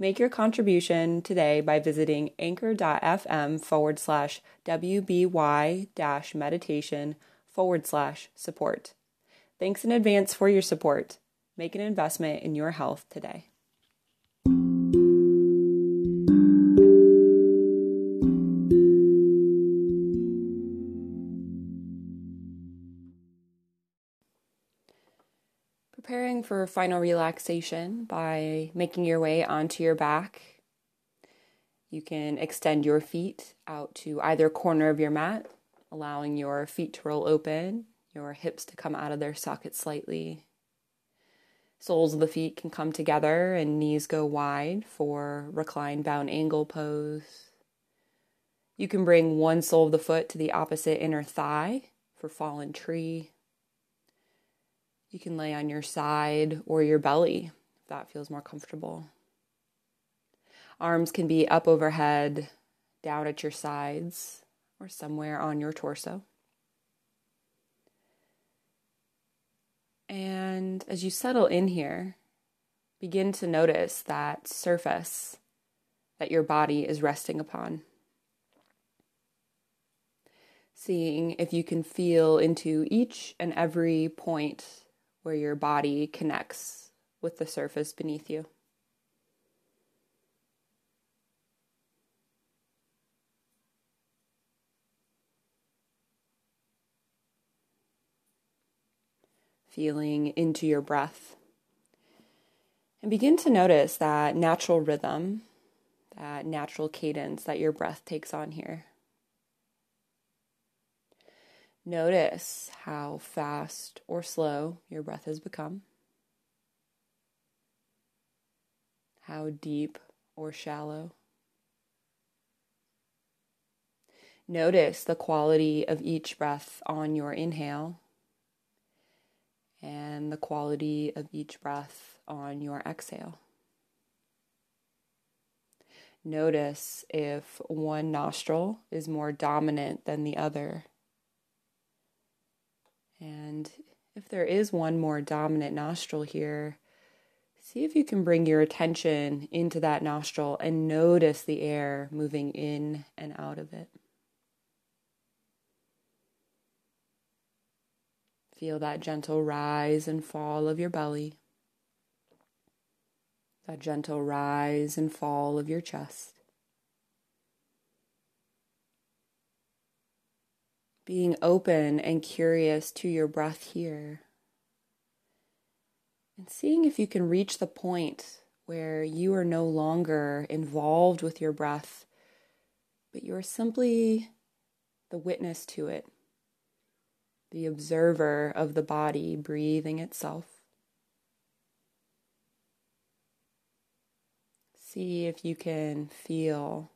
Make your contribution today by visiting anchor.fm forward slash WBY dash meditation forward slash support. Thanks in advance for your support. Make an investment in your health today. For final relaxation by making your way onto your back. You can extend your feet out to either corner of your mat, allowing your feet to roll open, your hips to come out of their sockets slightly. Soles of the feet can come together and knees go wide for reclined bound angle pose. You can bring one sole of the foot to the opposite inner thigh for fallen tree. You can lay on your side or your belly if that feels more comfortable. Arms can be up overhead, down at your sides, or somewhere on your torso. And as you settle in here, begin to notice that surface that your body is resting upon. Seeing if you can feel into each and every point where your body connects with the surface beneath you. Feeling into your breath. And begin to notice that natural rhythm, that natural cadence that your breath takes on here. Notice how fast or slow your breath has become, how deep or shallow. Notice the quality of each breath on your inhale and the quality of each breath on your exhale. Notice if one nostril is more dominant than the other and if there is one more dominant nostril here, see if you can bring your attention into that nostril and notice the air moving in and out of it. Feel that gentle rise and fall of your belly, that gentle rise and fall of your chest. Being open and curious to your breath here. And seeing if you can reach the point where you are no longer involved with your breath, but you are simply the witness to it, the observer of the body breathing itself. See if you can feel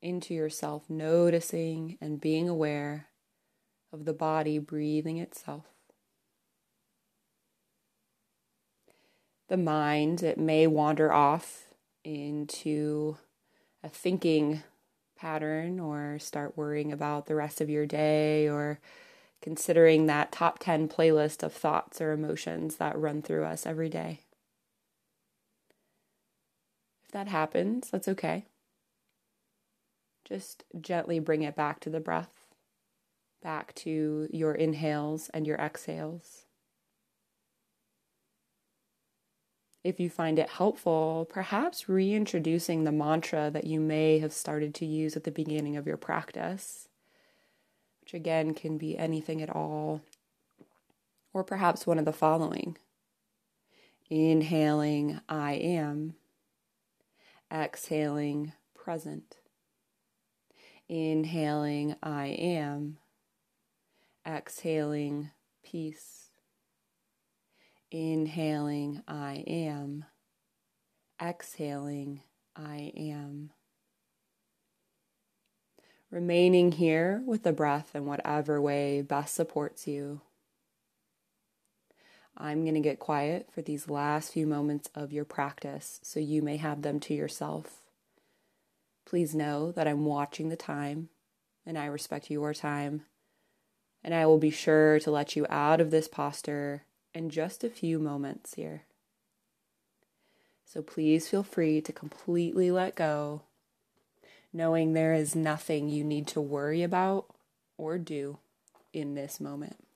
into yourself, noticing and being aware of the body breathing itself. The mind, it may wander off into a thinking pattern or start worrying about the rest of your day or considering that top 10 playlist of thoughts or emotions that run through us every day. If that happens, that's okay. Just gently bring it back to the breath, back to your inhales and your exhales. If you find it helpful, perhaps reintroducing the mantra that you may have started to use at the beginning of your practice, which again can be anything at all, or perhaps one of the following inhaling, I am, exhaling, present. Inhaling, I am. Exhaling, peace. Inhaling, I am. Exhaling, I am. remaining here with the breath in whatever way best supports you. I'm going to get quiet for these last few moments of your practice so you may have them to yourself. Please know that I'm watching the time and I respect your time. And I will be sure to let you out of this posture in just a few moments here. So please feel free to completely let go, knowing there is nothing you need to worry about or do in this moment.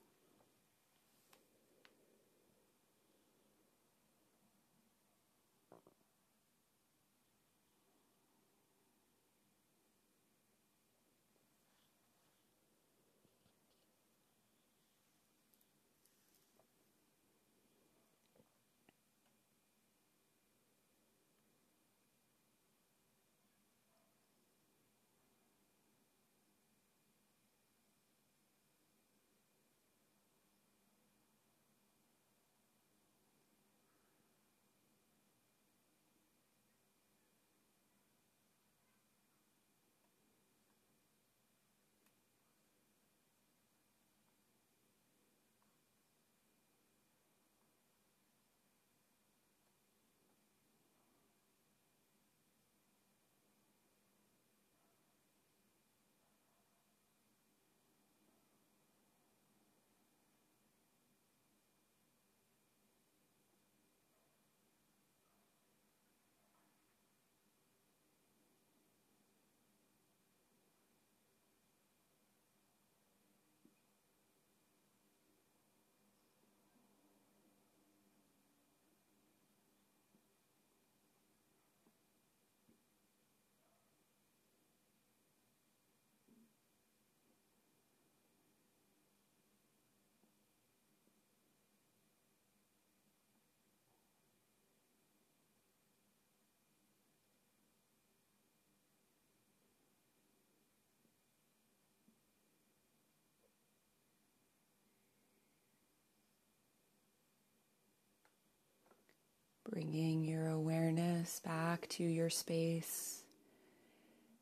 Bringing your awareness back to your space.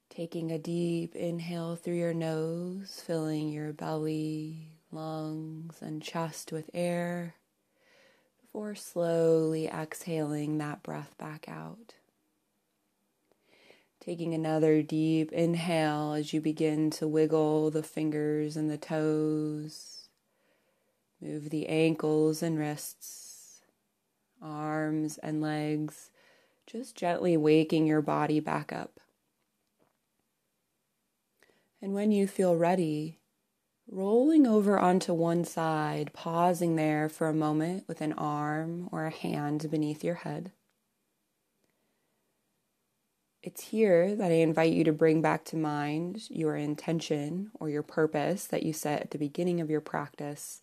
Taking a deep inhale through your nose, filling your belly, lungs, and chest with air before slowly exhaling that breath back out. Taking another deep inhale as you begin to wiggle the fingers and the toes, move the ankles and wrists arms and legs, just gently waking your body back up. And when you feel ready, rolling over onto one side, pausing there for a moment with an arm or a hand beneath your head. It's here that I invite you to bring back to mind your intention or your purpose that you set at the beginning of your practice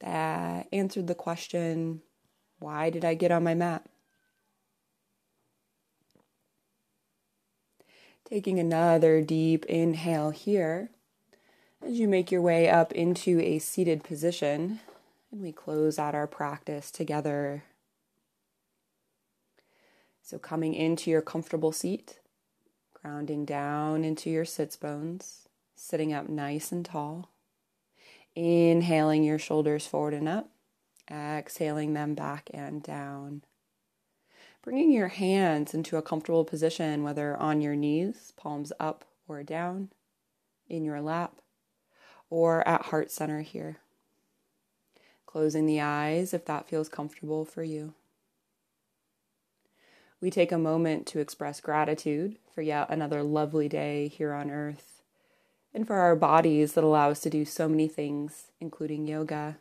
that answered the question why did I get on my mat? Taking another deep inhale here as you make your way up into a seated position and we close out our practice together. So, coming into your comfortable seat, grounding down into your sits bones, sitting up nice and tall, inhaling your shoulders forward and up, exhaling them back and down. Bringing your hands into a comfortable position, whether on your knees, palms up or down, in your lap, or at heart center here. Closing the eyes if that feels comfortable for you. We take a moment to express gratitude for yet another lovely day here on earth and for our bodies that allow us to do so many things, including yoga.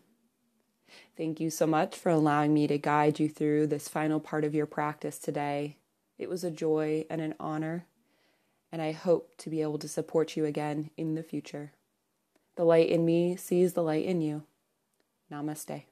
Thank you so much for allowing me to guide you through this final part of your practice today. It was a joy and an honor, and I hope to be able to support you again in the future. The light in me sees the light in you. Namaste.